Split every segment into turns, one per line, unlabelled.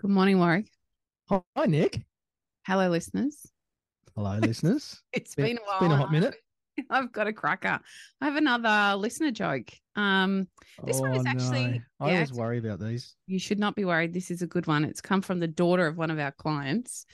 Good morning, Warwick.
Hi, Nick.
Hello, listeners.
Hello, listeners.
it's been, been a while.
It's been a hot minute.
I've got a cracker. I have another listener joke. Um, this
oh,
one is actually.
No. I
yeah,
always worry about these.
You should not be worried. This is a good one. It's come from the daughter of one of our clients.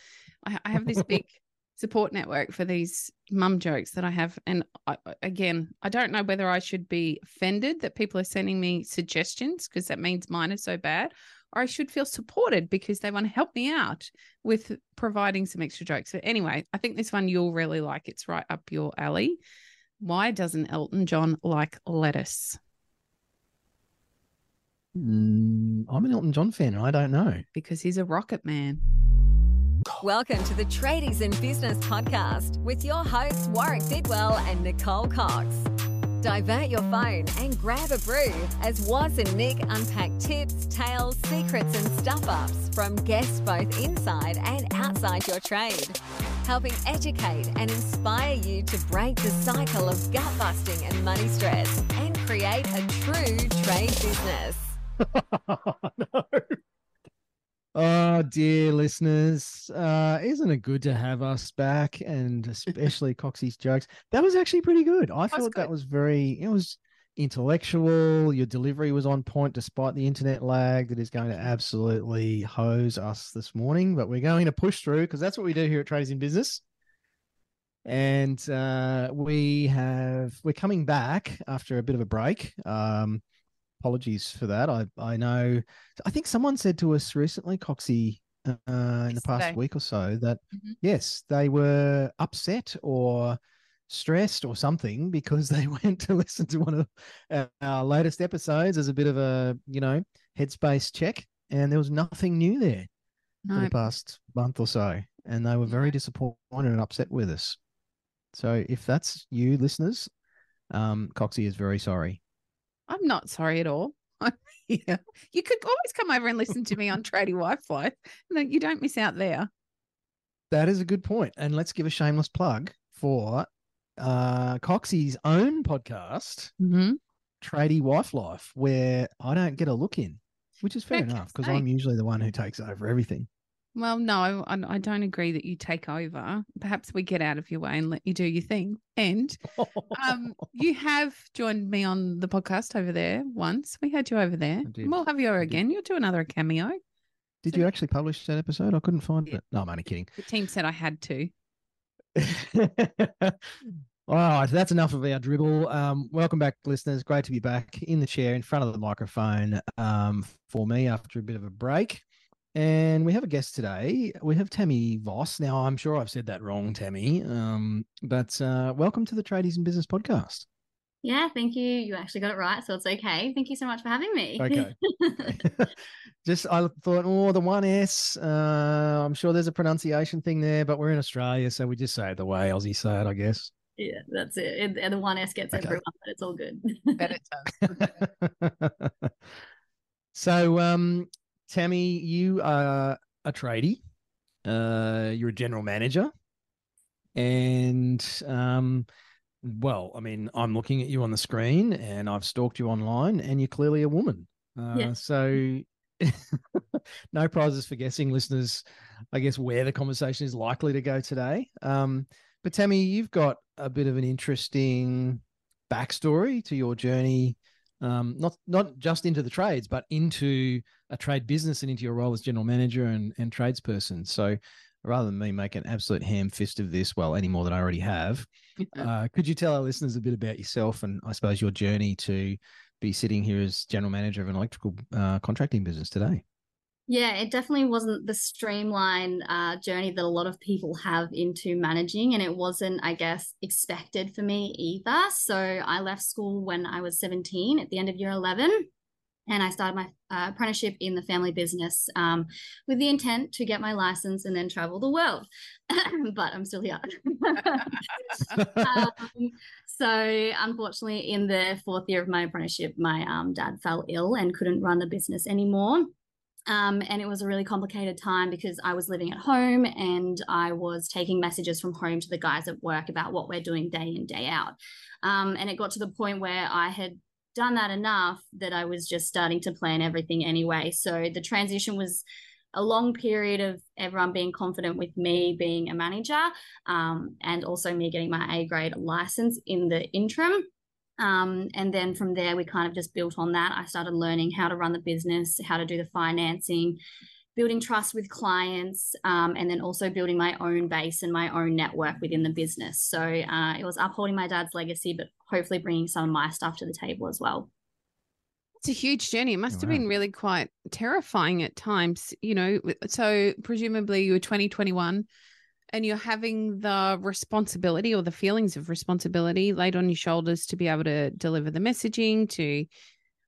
I, I have this big support network for these mum jokes that I have, and I, again, I don't know whether I should be offended that people are sending me suggestions because that means mine are so bad, or I should feel supported because they want to help me out with providing some extra jokes. But anyway, I think this one you'll really like. It's right up your alley. Why doesn't Elton John like lettuce?
Mm, I'm an Elton John fan. and I don't know.
Because he's a rocket man.
Welcome to the Tradies in Business podcast with your hosts, Warwick Bidwell and Nicole Cox. Divert your phone and grab a brew as Waz and Nick unpack tips, tales, secrets, and stuff ups from guests both inside and outside your trade, helping educate and inspire you to break the cycle of gut busting and money stress and create a true trade business.
Oh dear listeners, uh, isn't it good to have us back and especially Coxie's jokes? That was actually pretty good. I thought that was very it was intellectual. Your delivery was on point despite the internet lag that is going to absolutely hose us this morning. But we're going to push through because that's what we do here at Tradies in Business. And uh, we have we're coming back after a bit of a break. Um, apologies for that. I I know. I think someone said to us recently, Coxie, uh, in the past week or so, that mm-hmm. yes, they were upset or stressed or something because they went to listen to one of our latest episodes as a bit of a you know headspace check, and there was nothing new there for the past month or so, and they were very disappointed and upset with us. So if that's you, listeners, um, Coxie is very sorry.
I'm not sorry at all. yeah. You could always come over and listen to me on Tradie Wi-Fi. You don't miss out there.
That is a good point. And let's give a shameless plug for uh Coxie's own podcast,
mm-hmm.
Tradie Wife Life, where I don't get a look in, which is fair enough because I'm usually the one who takes over everything.
Well, no, I, I, don't agree that you take over. Perhaps we get out of your way and let you do your thing. And um, you have joined me on the podcast over there once. We had you over there. We'll have you again. You'll do another cameo.
Did so, you actually publish that episode? I couldn't find yeah. it. No, I'm only kidding.
The team said I had to.
All right, that's enough of our dribble. Um, welcome back, listeners. Great to be back in the chair in front of the microphone um, for me after a bit of a break. And we have a guest today. We have Tammy Vos. Now, I'm sure I've said that wrong, Tammy, um, but uh, welcome to the Tradies in Business podcast.
Yeah, thank you. You actually got it right, so it's okay. Thank you so much for having me.
Okay. Just I thought, oh, the one S. Uh, I'm sure there's a pronunciation thing there, but we're in Australia, so we just say it the way Aussie say it, I guess.
Yeah, that's it. And the one S gets okay. everyone, but it's all good.
Bet it
does. so, um, Tammy, you are a tradie. Uh, you're a general manager, and um, well, I mean, I'm looking at you on the screen, and I've stalked you online, and you're clearly a woman. Uh, yeah. So, no prizes for guessing, listeners. I guess where the conversation is likely to go today. Um, but Tammy, you've got a bit of an interesting backstory to your journey um, not not just into the trades, but into a trade business and into your role as general manager and, and tradesperson. So rather than me make an absolute ham fist of this, well, any more than I already have, uh, could you tell our listeners a bit about yourself and I suppose your journey to be sitting here as general manager of an electrical uh, contracting business today?
Yeah, it definitely wasn't the streamlined uh, journey that a lot of people have into managing. And it wasn't, I guess, expected for me either. So I left school when I was 17 at the end of year 11. And I started my uh, apprenticeship in the family business um, with the intent to get my license and then travel the world. but I'm still here. um, so, unfortunately, in the fourth year of my apprenticeship, my um, dad fell ill and couldn't run the business anymore. Um, and it was a really complicated time because I was living at home and I was taking messages from home to the guys at work about what we're doing day in, day out. Um, and it got to the point where I had done that enough that I was just starting to plan everything anyway. So the transition was a long period of everyone being confident with me being a manager um, and also me getting my A grade license in the interim. Um, and then from there, we kind of just built on that. I started learning how to run the business, how to do the financing, building trust with clients, um, and then also building my own base and my own network within the business. So uh, it was upholding my dad's legacy, but hopefully bringing some of my stuff to the table as well.
It's a huge journey. It must oh, have wow. been really quite terrifying at times, you know. So presumably you were 2021 and you're having the responsibility or the feelings of responsibility laid on your shoulders to be able to deliver the messaging, to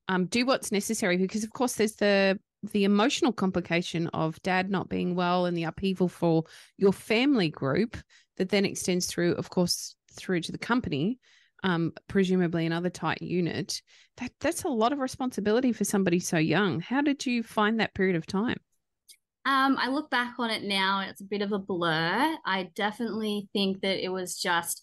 um, do what's necessary because of course there's the the emotional complication of dad not being well and the upheaval for your family group that then extends through, of course, through to the company, um, presumably another tight unit. That that's a lot of responsibility for somebody so young. How did you find that period of time?
Um, I look back on it now, it's a bit of a blur. I definitely think that it was just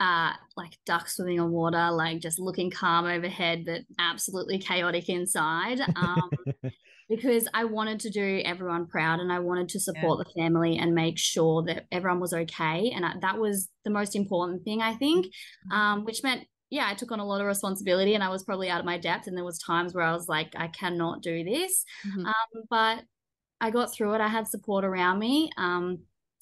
uh, like ducks swimming on water, like just looking calm overhead, but absolutely chaotic inside. Um, because I wanted to do everyone proud and I wanted to support yeah. the family and make sure that everyone was okay. And I, that was the most important thing, I think, mm-hmm. um, which meant, yeah, I took on a lot of responsibility and I was probably out of my depth. And there was times where I was like, I cannot do this. Mm-hmm. Um, but I got through it. I had support around me. Um,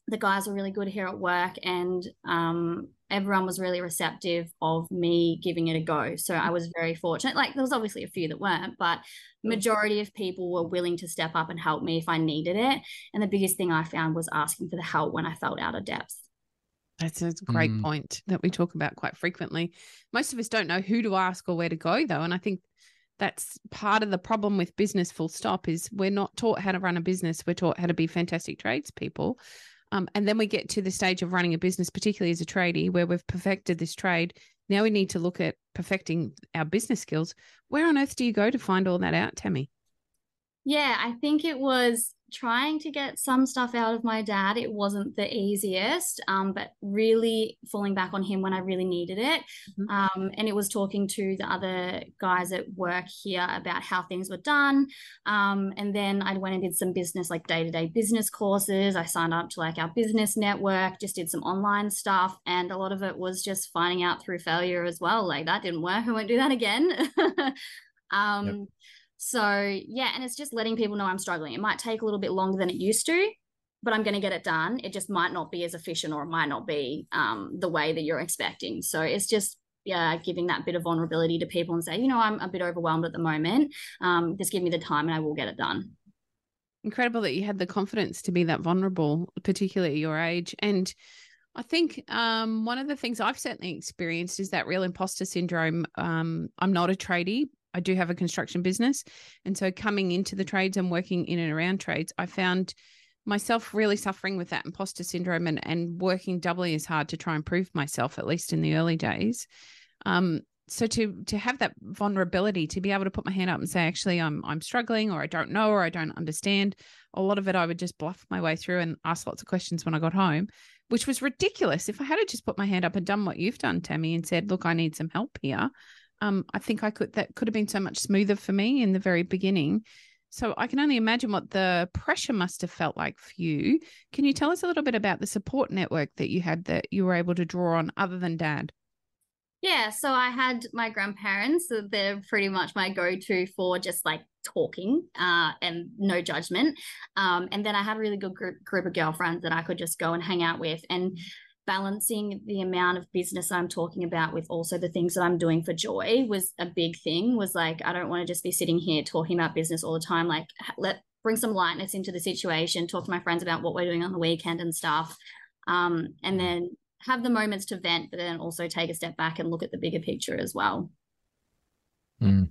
the guys were really good here at work and um, everyone was really receptive of me giving it a go so i was very fortunate like there was obviously a few that weren't but majority of people were willing to step up and help me if i needed it and the biggest thing i found was asking for the help when i felt out of depth
that's a great mm. point that we talk about quite frequently most of us don't know who to ask or where to go though and i think that's part of the problem with business full stop is we're not taught how to run a business we're taught how to be fantastic tradespeople um, and then we get to the stage of running a business, particularly as a tradie, where we've perfected this trade. Now we need to look at perfecting our business skills. Where on earth do you go to find all that out, Tammy?
Yeah, I think it was trying to get some stuff out of my dad, it wasn't the easiest, um, but really falling back on him when I really needed it. Mm-hmm. Um, and it was talking to the other guys at work here about how things were done. Um, and then I went and did some business, like day to day business courses. I signed up to like our business network, just did some online stuff. And a lot of it was just finding out through failure as well. Like that didn't work. I won't do that again. um, yep so, yeah, and it's just letting people know I'm struggling. It might take a little bit longer than it used to, but I'm going to get it done. It just might not be as efficient or it might not be um, the way that you're expecting. So, it's just yeah, giving that bit of vulnerability to people and say, you know, I'm a bit overwhelmed at the moment. Um, just give me the time and I will get it done.
Incredible that you had the confidence to be that vulnerable, particularly at your age. And I think um, one of the things I've certainly experienced is that real imposter syndrome. Um, I'm not a tradie, I do have a construction business. And so coming into the trades and working in and around trades, I found myself really suffering with that imposter syndrome and, and working doubly as hard to try and prove myself, at least in the early days. Um, so to to have that vulnerability to be able to put my hand up and say actually I'm I'm struggling or I don't know or I don't understand a lot of it I would just bluff my way through and ask lots of questions when I got home which was ridiculous if I had just put my hand up and done what you've done Tammy and said look I need some help here um, I think I could that could have been so much smoother for me in the very beginning. So I can only imagine what the pressure must have felt like for you. Can you tell us a little bit about the support network that you had that you were able to draw on other than dad?
Yeah, so I had my grandparents. They're pretty much my go-to for just like talking uh, and no judgment. Um, and then I had a really good group, group of girlfriends that I could just go and hang out with. And balancing the amount of business I'm talking about with also the things that I'm doing for joy was a big thing was like I don't want to just be sitting here talking about business all the time like let bring some lightness into the situation talk to my friends about what we're doing on the weekend and stuff um, and then have the moments to vent but then also take a step back and look at the bigger picture as well
mm.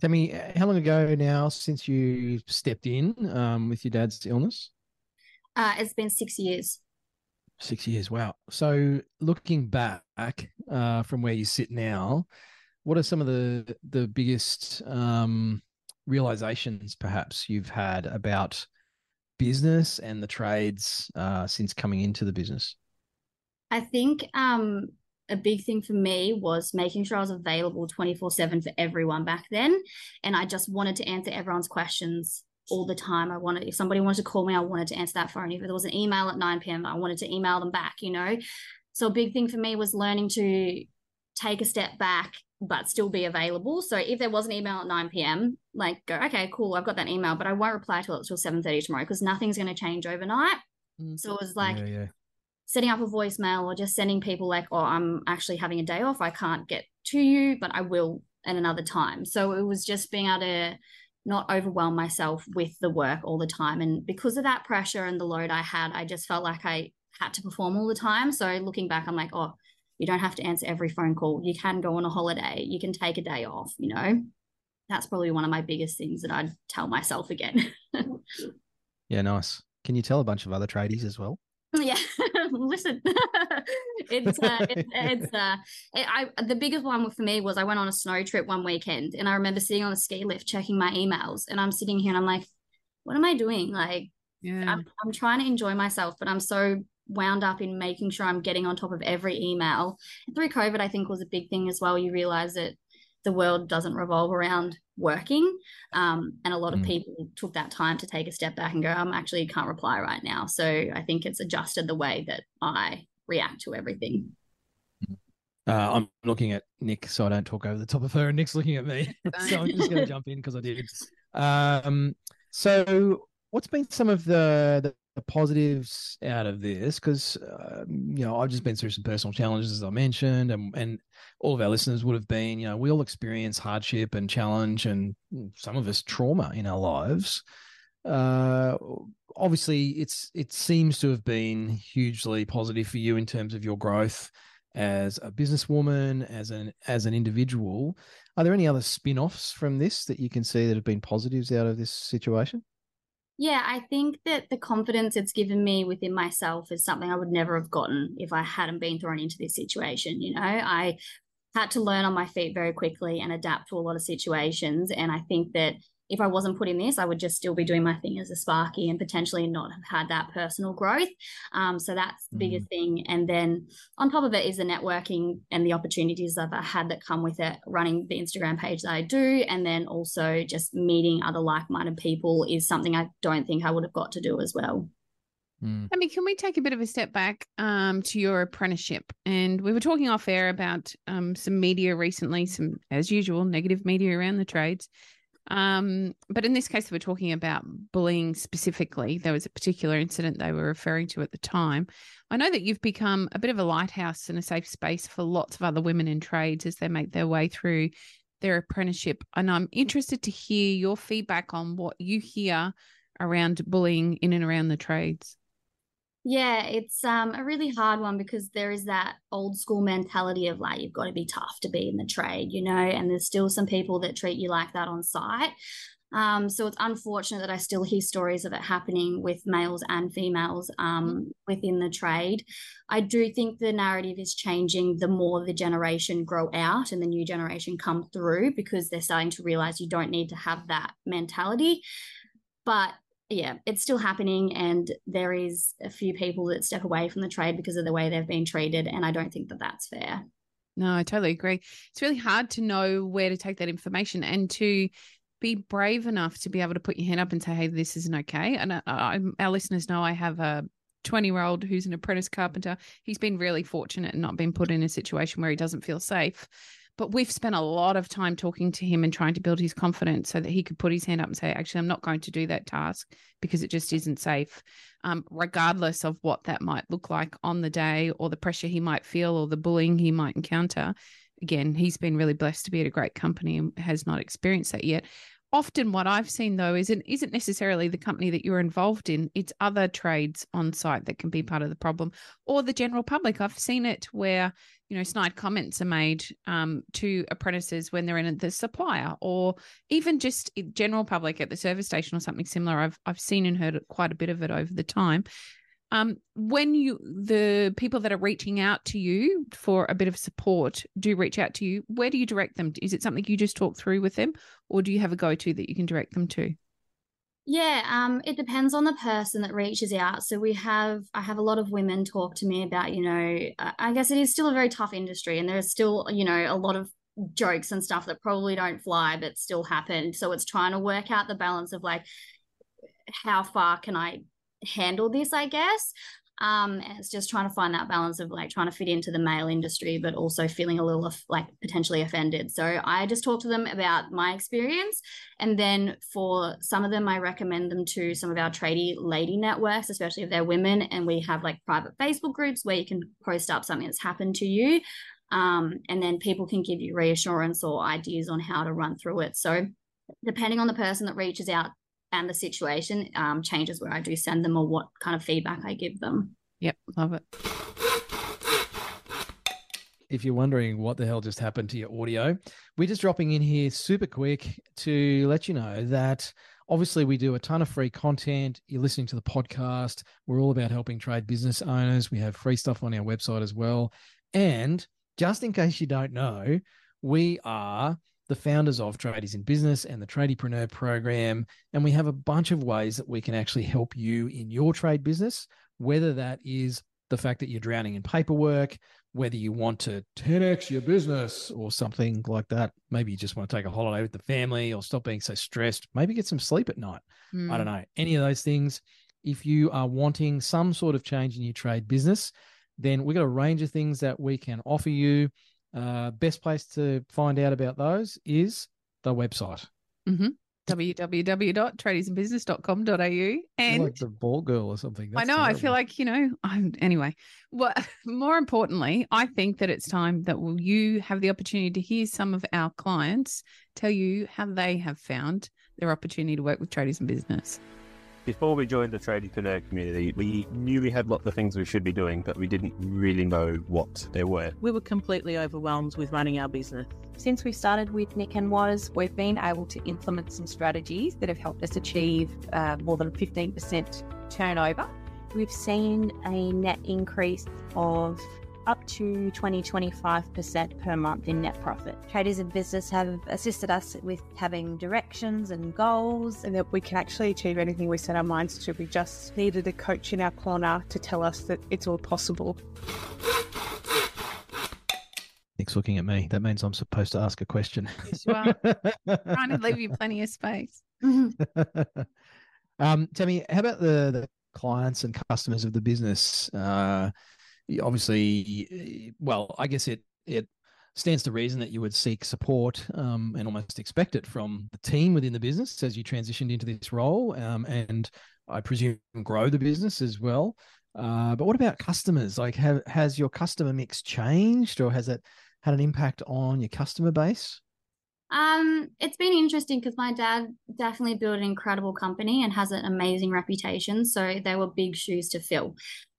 Tell me, how long ago now since you stepped in um, with your dad's illness?
Uh, it's been six years.
Six years. Wow. So looking back uh, from where you sit now, what are some of the the biggest um, realizations perhaps you've had about business and the trades uh, since coming into the business?
I think um, a big thing for me was making sure I was available 24 7 for everyone back then. And I just wanted to answer everyone's questions all the time. I wanted, if somebody wanted to call me, I wanted to answer that phone. If there was an email at 9 p.m., I wanted to email them back, you know? So a big thing for me was learning to take a step back, but still be available. So if there was an email at 9 p.m., like go, okay, cool, I've got that email, but I won't reply till it's till 7.30 tomorrow because nothing's going to change overnight. Mm-hmm. So it was like, yeah, yeah setting up a voicemail or just sending people like, oh, I'm actually having a day off. I can't get to you, but I will at another time. So it was just being able to not overwhelm myself with the work all the time. And because of that pressure and the load I had, I just felt like I had to perform all the time. So looking back, I'm like, oh, you don't have to answer every phone call. You can go on a holiday. You can take a day off, you know? That's probably one of my biggest things that I'd tell myself again.
yeah, nice. Can you tell a bunch of other tradies as well?
Yeah, listen, it's uh, it, it's uh, it, I the biggest one for me was I went on a snow trip one weekend, and I remember sitting on a ski lift checking my emails, and I'm sitting here and I'm like, what am I doing? Like, yeah, I'm, I'm trying to enjoy myself, but I'm so wound up in making sure I'm getting on top of every email. And through COVID, I think was a big thing as well. You realize that the world doesn't revolve around working. Um, and a lot of mm. people took that time to take a step back and go, I'm actually can't reply right now. So I think it's adjusted the way that I react to everything.
Uh, I'm looking at Nick, so I don't talk over the top of her. And Nick's looking at me, so I'm just going to jump in because I did. Um, so, what's been some of the positives out of this because uh, you know I've just been through some personal challenges as I mentioned, and and all of our listeners would have been you know we all experience hardship and challenge and some of us trauma in our lives. Uh, obviously, it's it seems to have been hugely positive for you in terms of your growth as a businesswoman, as an as an individual. Are there any other spin-offs from this that you can see that have been positives out of this situation?
Yeah, I think that the confidence it's given me within myself is something I would never have gotten if I hadn't been thrown into this situation. You know, I had to learn on my feet very quickly and adapt to a lot of situations. And I think that if I wasn't put in this, I would just still be doing my thing as a Sparky and potentially not have had that personal growth. Um, so that's the mm. biggest thing. And then on top of it is the networking and the opportunities that I've had that come with it, running the Instagram page that I do, and then also just meeting other like-minded people is something I don't think I would have got to do as well.
Mm. I mean, can we take a bit of a step back um, to your apprenticeship? And we were talking off air about um, some media recently, some, as usual, negative media around the trades. Um, but in this case, we're talking about bullying specifically. There was a particular incident they were referring to at the time. I know that you've become a bit of a lighthouse and a safe space for lots of other women in trades as they make their way through their apprenticeship. And I'm interested to hear your feedback on what you hear around bullying in and around the trades.
Yeah, it's um, a really hard one because there is that old school mentality of like, you've got to be tough to be in the trade, you know, and there's still some people that treat you like that on site. Um, so it's unfortunate that I still hear stories of it happening with males and females um, mm-hmm. within the trade. I do think the narrative is changing the more the generation grow out and the new generation come through because they're starting to realize you don't need to have that mentality. But yeah, it's still happening, and there is a few people that step away from the trade because of the way they've been treated, and I don't think that that's fair.
No, I totally agree. It's really hard to know where to take that information and to be brave enough to be able to put your hand up and say, "Hey, this isn't okay." And uh, I, our listeners know I have a 20 year old who's an apprentice carpenter. He's been really fortunate and not been put in a situation where he doesn't feel safe. But we've spent a lot of time talking to him and trying to build his confidence so that he could put his hand up and say, actually, I'm not going to do that task because it just isn't safe, um, regardless of what that might look like on the day or the pressure he might feel or the bullying he might encounter. Again, he's been really blessed to be at a great company and has not experienced that yet often what I've seen though isn't isn't necessarily the company that you're involved in. It's other trades on site that can be part of the problem, or the general public. I've seen it where you know snide comments are made um, to apprentices when they're in the supplier, or even just general public at the service station or something similar. I've I've seen and heard quite a bit of it over the time. Um, when you the people that are reaching out to you for a bit of support do reach out to you where do you direct them? Is it something you just talk through with them or do you have a go-to that you can direct them to
yeah um, it depends on the person that reaches out so we have i have a lot of women talk to me about you know i guess it is still a very tough industry and there's still you know a lot of jokes and stuff that probably don't fly but still happen so it's trying to work out the balance of like how far can I handle this, I guess. Um, it's just trying to find that balance of like trying to fit into the male industry, but also feeling a little like potentially offended. So I just talk to them about my experience. And then for some of them, I recommend them to some of our tradie lady networks, especially if they're women. And we have like private Facebook groups where you can post up something that's happened to you. Um, and then people can give you reassurance or ideas on how to run through it. So depending on the person that reaches out and the situation um, changes where I do send them or what kind of feedback I give them.
Yep, love it.
If you're wondering what the hell just happened to your audio, we're just dropping in here super quick to let you know that obviously we do a ton of free content. You're listening to the podcast. We're all about helping trade business owners. We have free stuff on our website as well. And just in case you don't know, we are the founders of Tradies in Business and the Tradiepreneur program. And we have a bunch of ways that we can actually help you in your trade business, whether that is the fact that you're drowning in paperwork, whether you want to 10x your business or something like that. Maybe you just want to take a holiday with the family or stop being so stressed. Maybe get some sleep at night. Mm. I don't know. Any of those things. If you are wanting some sort of change in your trade business, then we've got a range of things that we can offer you. Uh, best place to find out about those is the website.
Mm-hmm. www.tradiesinbusiness.com.au and
like the ball girl or something.
That's I know. Terrible. I feel like you know. I'm anyway. Well, more importantly, I think that it's time that will you have the opportunity to hear some of our clients tell you how they have found their opportunity to work with tradies and business.
Before we joined the Tradiepreneur community, we knew we had lots of things we should be doing, but we didn't really know what they were.
We were completely overwhelmed with running our business.
Since we started with Nick and Waz, we've been able to implement some strategies that have helped us achieve uh, more than 15% turnover. We've seen a net increase of up to 20 25% per month in net profit. Traders in business have assisted us with having directions and goals.
And that we can actually achieve anything we set our minds to. We just needed a coach in our corner to tell us that it's all possible.
Nick's looking at me. That means I'm supposed to ask a question.
Yes, you are. Trying to leave you plenty of space.
um, Tammy, how about the, the clients and customers of the business? Uh, obviously, well, I guess it it stands to reason that you would seek support um, and almost expect it from the team within the business as you transitioned into this role, um, and I presume grow the business as well. Uh, but what about customers? Like, have, has your customer mix changed, or has it had an impact on your customer base?
Um, it's been interesting because my dad definitely built an incredible company and has an amazing reputation. So they were big shoes to fill.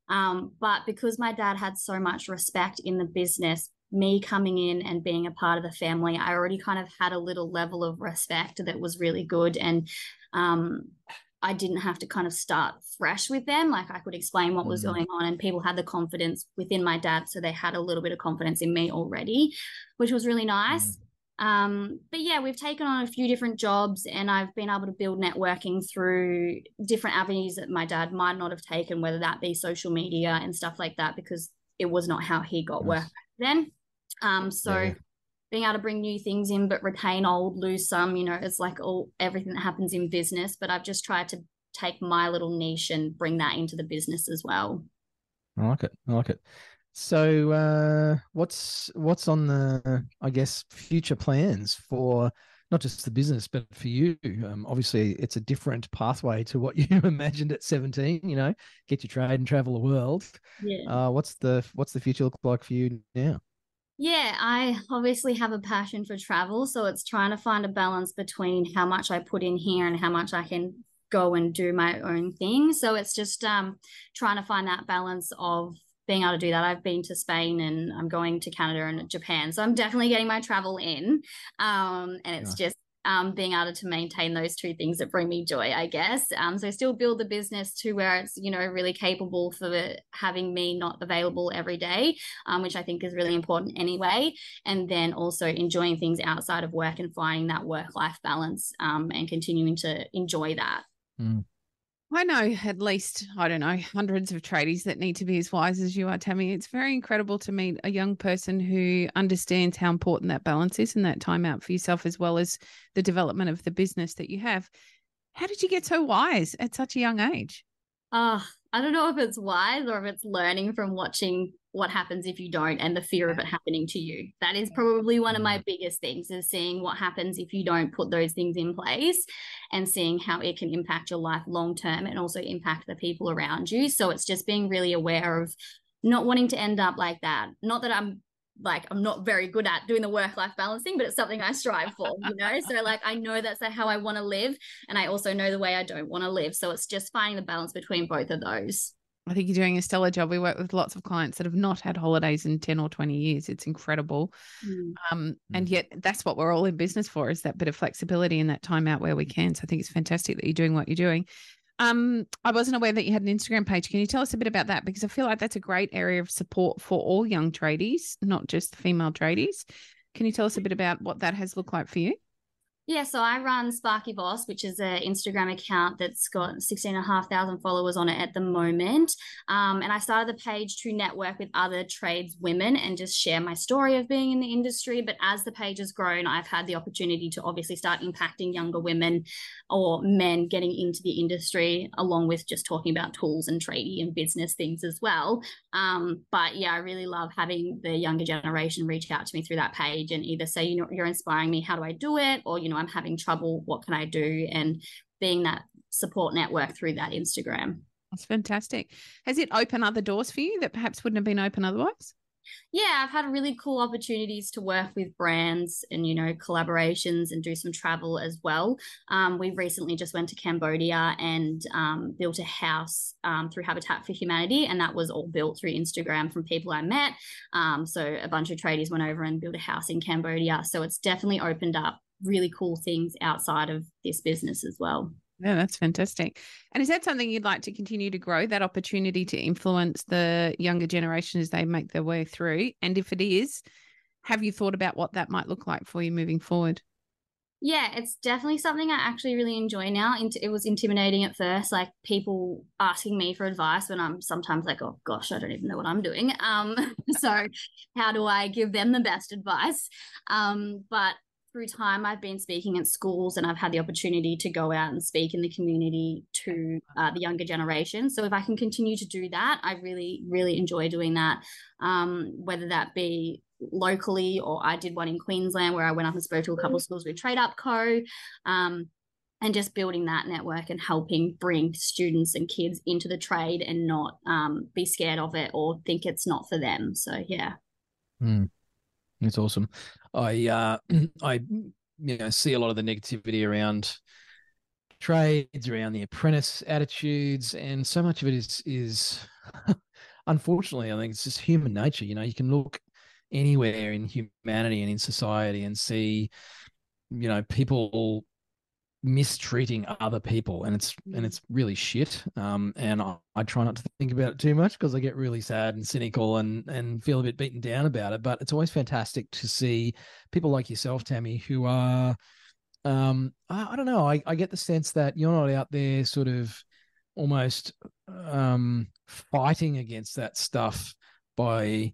Um, but because my dad had so much respect in the business, me coming in and being a part of the family, I already kind of had a little level of respect that was really good. And um, I didn't have to kind of start fresh with them. Like I could explain what was mm. going on, and people had the confidence within my dad. So they had a little bit of confidence in me already, which was really nice. Mm. Um, but yeah, we've taken on a few different jobs and I've been able to build networking through different avenues that my dad might not have taken, whether that be social media and stuff like that, because it was not how he got work then. Um, so yeah. being able to bring new things in but retain old, lose some, you know, it's like all everything that happens in business. But I've just tried to take my little niche and bring that into the business as well.
I like it. I like it. So, uh, what's what's on the, I guess, future plans for not just the business, but for you? Um, obviously, it's a different pathway to what you imagined at seventeen. You know, get your trade and travel the world.
Yeah.
Uh, what's the what's the future look like for you now?
Yeah, I obviously have a passion for travel, so it's trying to find a balance between how much I put in here and how much I can go and do my own thing. So it's just um, trying to find that balance of being able to do that. I've been to Spain and I'm going to Canada and Japan. So I'm definitely getting my travel in. Um, and it's yeah. just um, being able to maintain those two things that bring me joy, I guess. Um, so still build the business to where it's, you know, really capable for having me not available every day, um, which I think is really important anyway. And then also enjoying things outside of work and finding that work life balance um, and continuing to enjoy that.
Mm.
I know at least, I don't know, hundreds of tradies that need to be as wise as you are, Tammy. It's very incredible to meet a young person who understands how important that balance is and that time out for yourself, as well as the development of the business that you have. How did you get so wise at such a young age?
Uh, I don't know if it's wise or if it's learning from watching what happens if you don't and the fear of it happening to you. That is probably one of my biggest things is seeing what happens if you don't put those things in place and seeing how it can impact your life long term and also impact the people around you. So it's just being really aware of not wanting to end up like that. Not that I'm like I'm not very good at doing the work life balancing, but it's something I strive for, you know? so like I know that's how I want to live and I also know the way I don't want to live. So it's just finding the balance between both of those.
I think you're doing a stellar job. We work with lots of clients that have not had holidays in 10 or 20 years. It's incredible. Mm. Um, and mm. yet that's what we're all in business for is that bit of flexibility and that time out where we can. So I think it's fantastic that you're doing what you're doing. Um, I wasn't aware that you had an Instagram page. Can you tell us a bit about that? Because I feel like that's a great area of support for all young tradies, not just the female tradies. Can you tell us a bit about what that has looked like for you?
Yeah, so I run Sparky Boss, which is an Instagram account that's got 16,500 followers on it at the moment. Um, and I started the page to network with other trades women and just share my story of being in the industry. But as the page has grown, I've had the opportunity to obviously start impacting younger women or men getting into the industry, along with just talking about tools and trading and business things as well. Um, but yeah, I really love having the younger generation reach out to me through that page and either say, you know, you're inspiring me, how do I do it? Or, you know, I'm having trouble. What can I do? And being that support network through that Instagram.
That's fantastic. Has it opened other doors for you that perhaps wouldn't have been open otherwise?
yeah, I've had really cool opportunities to work with brands and you know collaborations and do some travel as well. Um, we recently just went to Cambodia and um, built a house um, through Habitat for Humanity, and that was all built through Instagram from people I met. Um, so a bunch of tradies went over and built a house in Cambodia. So it's definitely opened up really cool things outside of this business as well.
Yeah, that's fantastic. And is that something you'd like to continue to grow, that opportunity to influence the younger generation as they make their way through? And if it is, have you thought about what that might look like for you moving forward?
Yeah, it's definitely something I actually really enjoy now. It was intimidating at first, like people asking me for advice when I'm sometimes like, oh gosh, I don't even know what I'm doing. Um, so how do I give them the best advice? Um, but through time, I've been speaking at schools and I've had the opportunity to go out and speak in the community to uh, the younger generation. So if I can continue to do that, I really, really enjoy doing that. Um, whether that be locally or I did one in Queensland where I went up and spoke to a couple of schools with Trade Up Co. Um, and just building that network and helping bring students and kids into the trade and not um, be scared of it or think it's not for them. So yeah.
Mm. It's awesome. I uh, I you know see a lot of the negativity around trades, around the apprentice attitudes, and so much of it is is unfortunately, I think it's just human nature. You know, you can look anywhere in humanity and in society and see, you know, people mistreating other people and it's and it's really shit um and I, I try not to think about it too much because i get really sad and cynical and and feel a bit beaten down about it but it's always fantastic to see people like yourself tammy who are um i, I don't know I, I get the sense that you're not out there sort of almost um fighting against that stuff by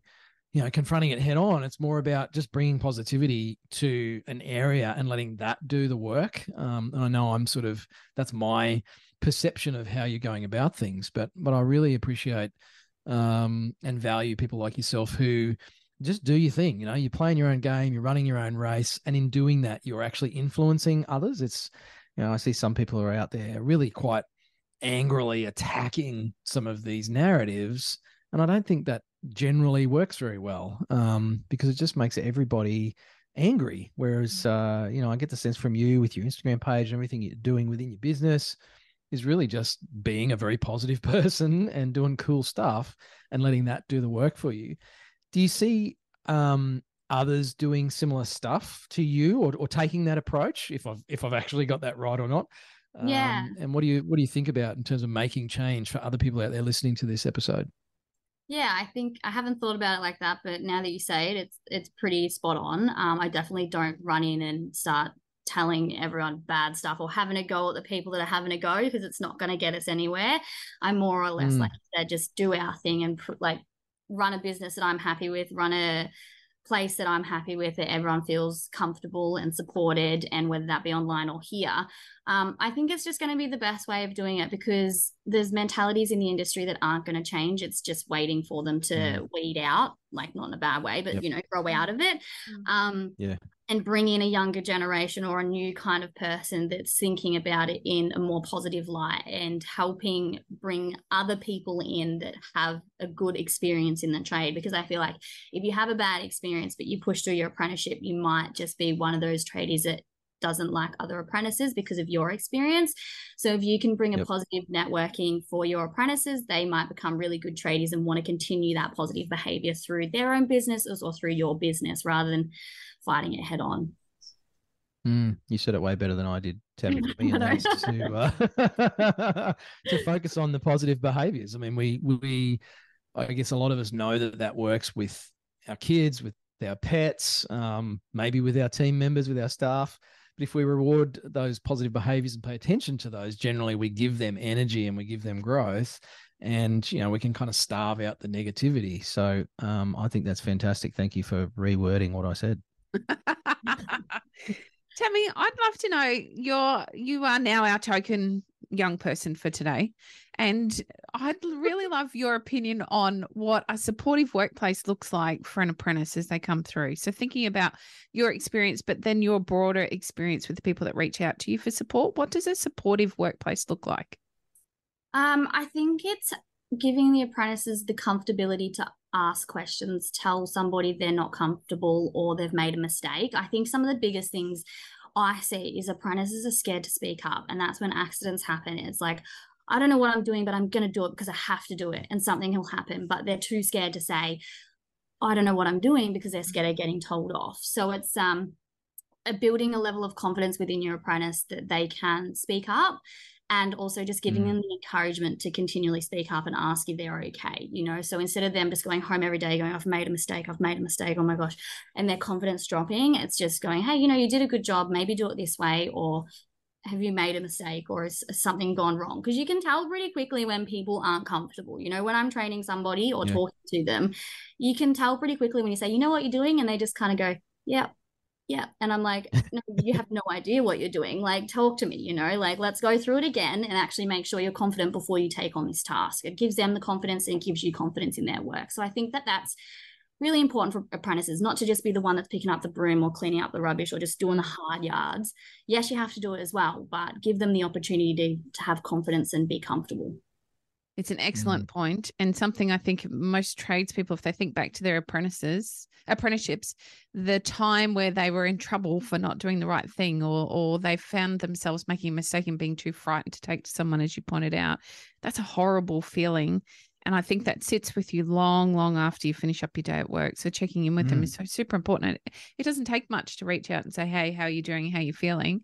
you know confronting it head on it's more about just bringing positivity to an area and letting that do the work. Um, and i know i'm sort of that's my perception of how you're going about things but but i really appreciate um, and value people like yourself who just do your thing you know you're playing your own game you're running your own race and in doing that you're actually influencing others. It's you know i see some people are out there really quite angrily attacking some of these narratives and i don't think that generally works very well um, because it just makes everybody angry. Whereas, mm. uh, you know, I get the sense from you with your Instagram page and everything you're doing within your business is really just being a very positive person and doing cool stuff and letting that do the work for you. Do you see um, others doing similar stuff to you or, or taking that approach? If I've if I've actually got that right or not?
Yeah.
Um, and what do you what do you think about in terms of making change for other people out there listening to this episode?
Yeah, I think I haven't thought about it like that, but now that you say it, it's it's pretty spot on. Um, I definitely don't run in and start telling everyone bad stuff or having a go at the people that are having a go because it's not going to get us anywhere. I'm more or less, mm. like I said, just do our thing and like run a business that I'm happy with, run a place that I'm happy with, that everyone feels comfortable and supported, and whether that be online or here, um, I think it's just going to be the best way of doing it because there's mentalities in the industry that aren't going to change. It's just waiting for them to mm. weed out, like not in a bad way, but yep. you know, grow out of it. Mm. Um,
yeah
and bring in a younger generation or a new kind of person that's thinking about it in a more positive light and helping bring other people in that have a good experience in the trade because i feel like if you have a bad experience but you push through your apprenticeship you might just be one of those tradies that doesn't like other apprentices because of your experience. So if you can bring a positive networking for your apprentices, they might become really good tradies and want to continue that positive behavior through their own businesses or through your business rather than fighting it head on.
Mm, you said it way better than I did, Tammy. Me and to uh, to focus on the positive behaviors. I mean, we we I guess a lot of us know that that works with our kids, with our pets, um, maybe with our team members, with our staff. But if we reward those positive behaviors and pay attention to those, generally we give them energy and we give them growth, and you know we can kind of starve out the negativity. So um, I think that's fantastic. Thank you for rewording what I said.
Tammy, I'd love to know you're you are now our token young person for today. And I'd really love your opinion on what a supportive workplace looks like for an apprentice as they come through. So, thinking about your experience, but then your broader experience with the people that reach out to you for support, what does a supportive workplace look like?
Um, I think it's giving the apprentices the comfortability to ask questions, tell somebody they're not comfortable or they've made a mistake. I think some of the biggest things I see is apprentices are scared to speak up. And that's when accidents happen. It's like, I don't know what I'm doing, but I'm going to do it because I have to do it and something will happen. But they're too scared to say, I don't know what I'm doing because they're scared of getting told off. So it's um, building a level of confidence within your apprentice that they can speak up and also just giving mm. them the encouragement to continually speak up and ask if they're okay you know so instead of them just going home every day going i've made a mistake i've made a mistake oh my gosh and their confidence dropping it's just going hey you know you did a good job maybe do it this way or have you made a mistake or has something gone wrong because you can tell pretty quickly when people aren't comfortable you know when i'm training somebody or yeah. talking to them you can tell pretty quickly when you say you know what you're doing and they just kind of go yeah yeah and i'm like no you have no idea what you're doing. Like talk to me you know? Like let's go through it again and actually make sure you're confident before you take on this task. It gives them the confidence and gives you confidence in their work. So i think that that's really important for apprentices not to just be the one that's picking up the broom or cleaning up the rubbish or just doing the hard yards. Yes you have to do it as well but give them the opportunity to, to have confidence and be comfortable
it's an excellent mm. point and something I think most tradespeople, if they think back to their apprentices, apprenticeships, the time where they were in trouble for not doing the right thing, or or they found themselves making a mistake and being too frightened to take to someone, as you pointed out, that's a horrible feeling. And I think that sits with you long, long after you finish up your day at work. So checking in with mm. them is so super important. It, it doesn't take much to reach out and say, "Hey, how are you doing? How are you feeling?"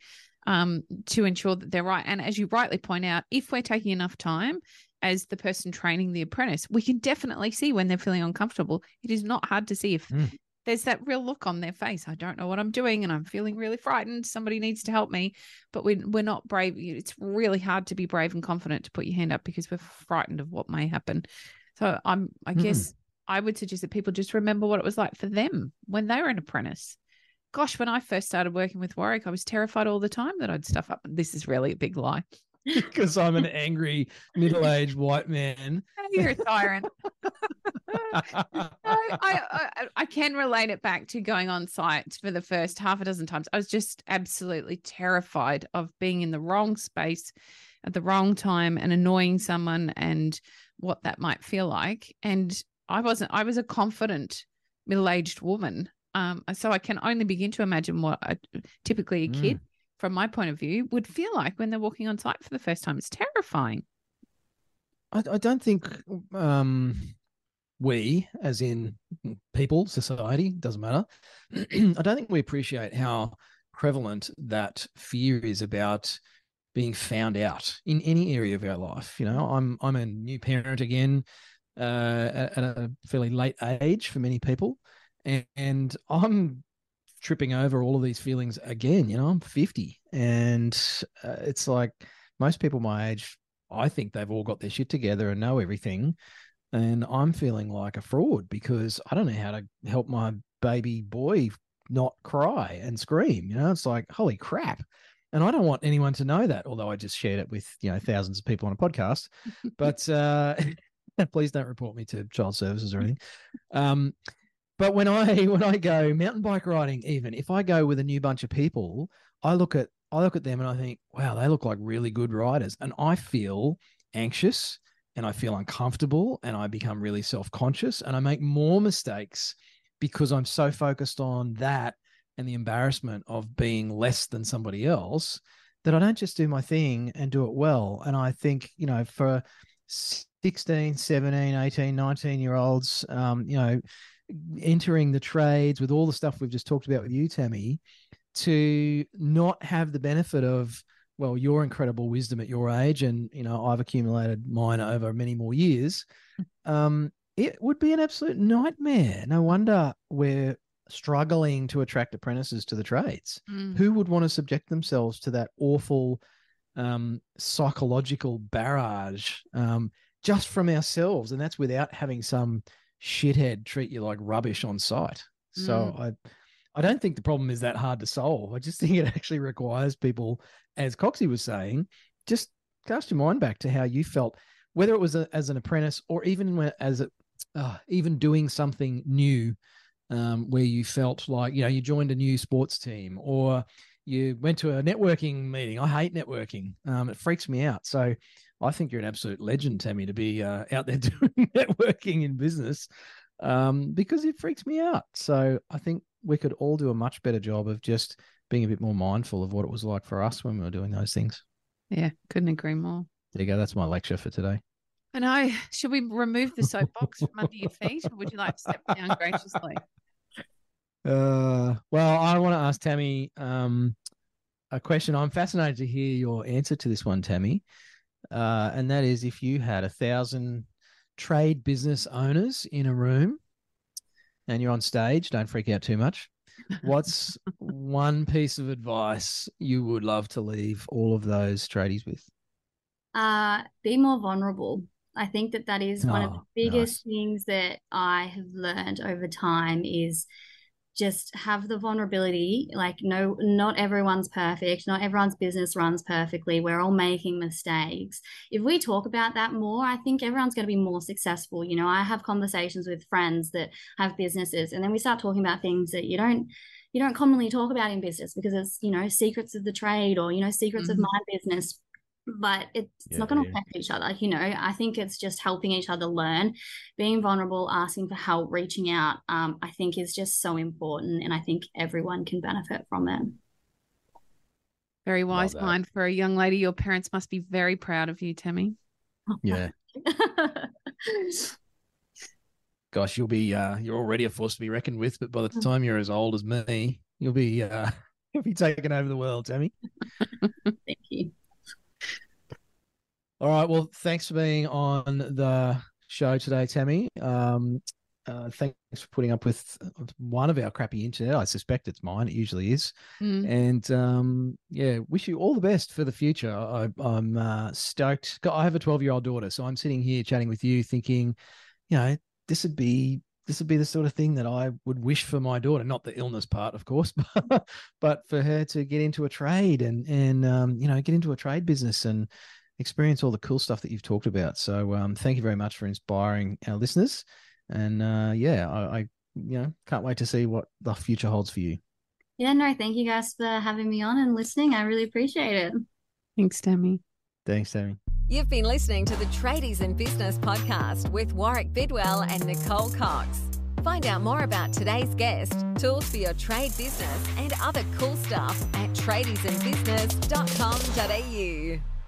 Um, to ensure that they're right. And as you rightly point out, if we're taking enough time as the person training the apprentice, we can definitely see when they're feeling uncomfortable. It is not hard to see if mm. there's that real look on their face. I don't know what I'm doing and I'm feeling really frightened. Somebody needs to help me. But we, we're not brave. It's really hard to be brave and confident to put your hand up because we're frightened of what may happen. So I'm, I mm. guess I would suggest that people just remember what it was like for them when they were an apprentice. Gosh, when I first started working with Warwick, I was terrified all the time that I'd stuff up. This is really a big lie
because I'm an angry middle-aged white man.
You're a tyrant. I, I, I can relate it back to going on site for the first half a dozen times. I was just absolutely terrified of being in the wrong space at the wrong time and annoying someone and what that might feel like. And I wasn't. I was a confident middle-aged woman. Um, so I can only begin to imagine what a, typically a kid mm from my point of view, would feel like when they're walking on site for the first time. It's terrifying.
I, I don't think um, we, as in people, society, doesn't matter. I don't think we appreciate how prevalent that fear is about being found out in any area of our life. You know, I'm I'm a new parent again uh, at, at a fairly late age for many people, and, and I'm tripping over all of these feelings again. You know, I'm 50, and uh, it's like most people my age, I think they've all got their shit together and know everything. and I'm feeling like a fraud because I don't know how to help my baby boy not cry and scream. You know, it's like, holy crap. And I don't want anyone to know that, although I just shared it with, you know, thousands of people on a podcast. but uh, please don't report me to child services or anything. Um, but when I when I go mountain bike riding, even if I go with a new bunch of people, I look at I look at them and I think, wow, they look like really good riders. And I feel anxious and I feel uncomfortable and I become really self-conscious and I make more mistakes because I'm so focused on that and the embarrassment of being less than somebody else that I don't just do my thing and do it well. And I think, you know, for 16, 17, 18, 19 year olds, um, you know, entering the trades with all the stuff we've just talked about with you, Tammy, to not have the benefit of, well, your incredible wisdom at your age, and you know, I've accumulated mine over many more years. Um, it would be an absolute nightmare. No wonder we're struggling to attract apprentices to the trades.
Mm.
Who would want to subject themselves to that awful um, psychological barrage um, just from ourselves? And that's without having some shithead treat you like rubbish on site. So I, I don't think the problem is that hard to solve. I just think it actually requires people, as Coxie was saying, just cast your mind back to how you felt, whether it was a, as an apprentice or even when, as a, uh, even doing something new, um, where you felt like you know you joined a new sports team or you went to a networking meeting. I hate networking; um, it freaks me out. So I think you're an absolute legend, Tammy, to be uh, out there doing networking in business um, because it freaks me out. So I think we could all do a much better job of just being a bit more mindful of what it was like for us when we were doing those things.
Yeah, couldn't agree more.
There you go. That's my lecture for today.
I know. Should we remove the soapbox from under your feet, or would you like to step down graciously?
Uh, well, I want to ask Tammy um, a question. I'm fascinated to hear your answer to this one, Tammy. Uh, and that is if you had a thousand trade business owners in a room and you're on stage, don't freak out too much. What's one piece of advice you would love to leave all of those tradies with?
Uh, be more vulnerable. I think that that is one of the
Oh,
biggest things that I have learned over time is just have the vulnerability. Like, no, not everyone's perfect. Not everyone's business runs perfectly. We're all making mistakes. If we talk about that more, I think everyone's going to be more successful. You know, I have conversations with friends that have businesses, and then we start talking about things that you don't you don't commonly talk about in business because it's you know secrets of the trade or you know secrets of
Mhm.
my business but it's, it's not going to
yeah.
affect each other you know i think it's just helping each other learn being vulnerable asking for help reaching out um, i think is just so important and i think everyone can benefit from it
Very wise mind for a young lady. Your parents must be very proud of you, Tammy.
Yeah. Gosh, you'll be uh, you're already a force to be reckoned with, but by the time you're as old as me, you'll be uh, you'll be taking over the world, Tammy. All right. Well, thanks for being on the show today, Tammy. Um, uh, thanks for putting up with one of our crappy internet. I suspect it's mine. It usually is.
Mm.
And um, yeah, wish you all the best for the future. I, I'm uh, stoked. I have a 12 year old daughter, so I'm sitting here chatting with you, thinking, you know, this would be this would be the sort of thing that I would wish for my daughter. Not the illness part, of course, but, but for her to get into a trade and and um, you know get into a trade business and experience all the cool stuff that you've talked about. So um, thank you very much for inspiring our listeners. And uh, yeah, I, I you know can't wait to see what the future holds for you.
yeah no thank you guys for having me on and listening i really appreciate it
Thanks, Tammy.
Thanks, Tammy.
You've been listening to the Tradies in Business podcast with Warwick Bidwell and Nicole Cox. Find out more about today's guest, tools for your trade business, and other cool stuff at tradiesinbusiness.com.au.